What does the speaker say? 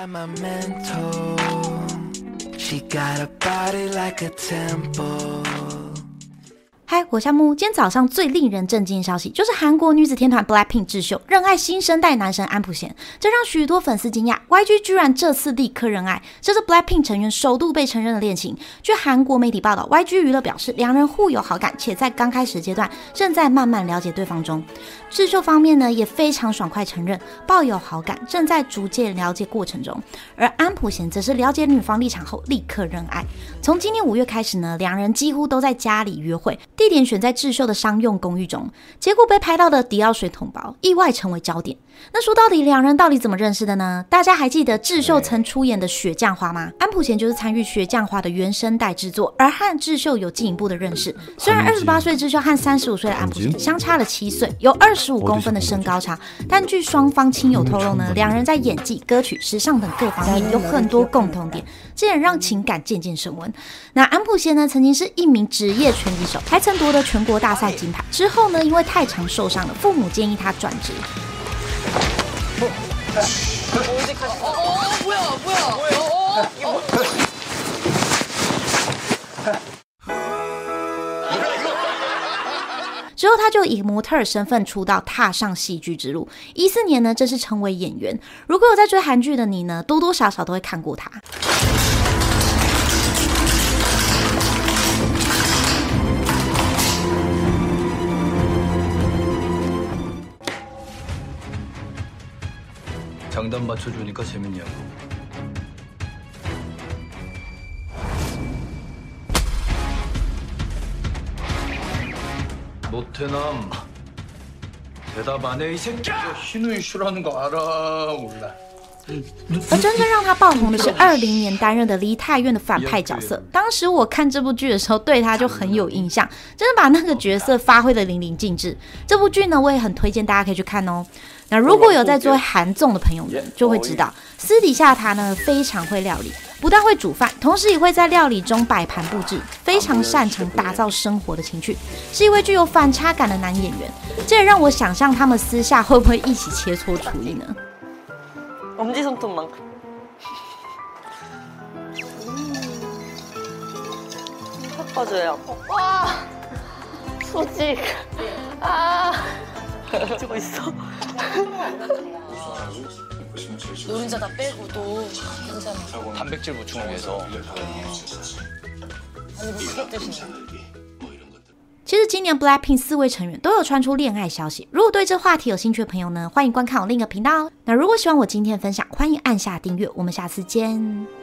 got my mental. She got a body like a temple. 嗨，我夏木。今天早上最令人震惊的消息就是韩国女子天团 BLACKPINK 智秀认爱新生代男神安普贤，这让许多粉丝惊讶。YG 居然这次立刻认爱，这是 BLACKPINK 成员首度被承认的恋情。据韩国媒体报道，YG 娱乐表示两人互有好感，且在刚开始阶段正在慢慢了解对方中。智秀方面呢也非常爽快承认抱有好感，正在逐渐了解过程中。而安普贤则是了解女方立场后立刻认爱。从今年五月开始呢，两人几乎都在家里约会。地点选在智秀的商用公寓中，结果被拍到的迪奥水桶包意外成为焦点。那说到底，两人到底怎么认识的呢？大家还记得智秀曾出演的《雪降花》吗？安普贤就是参与《雪降花》的原声带制作，而和智秀有进一步的认识。虽然二十八岁智秀和三十五岁的安普贤相差了七岁，有二十五公分的身高差，但据双方亲友透露呢，两人在演技、歌曲、时尚等各方面有很多共同点，这也让情感渐渐升温。那安普贤呢，曾经是一名职业拳击手，还曾夺得全国大赛金牌。之后呢，因为太常受伤了，父母建议他转职。之后，他就以模特身份出道，踏上戏剧之路。一四年呢，正式成为演员。如果有在追韩剧的你呢，多多少少都会看过他。 장단 맞춰주니까 재밌냐고. 노태남 대답 안 해 이 새끼야! 신우 이 슈라는 거 알아 몰라 而真正让他爆红的是二零年担任的梨泰院的反派角色。当时我看这部剧的时候，对他就很有印象，真的把那个角色发挥的淋漓尽致。这部剧呢，我也很推荐大家可以去看哦。那如果有在做韩综的朋友们，就会知道私底下他呢非常会料理，不但会煮饭，同时也会在料理中摆盘布置，非常擅长打造生活的情趣，是一位具有反差感的男演员。这也让我想象他们私下会不会一起切磋厨艺呢？ 엄지손톱만큼. 섞어줘요. 와, 소직. 아, 지고 있어. 노른자 다 빼고도 괜찮아. 단백질 보충을 위해서 其实今年 BLACKPINK 四位成员都有传出恋爱消息。如果对这话题有兴趣的朋友呢，欢迎观看我另一个频道哦。那如果喜欢我今天的分享，欢迎按下订阅。我们下次见。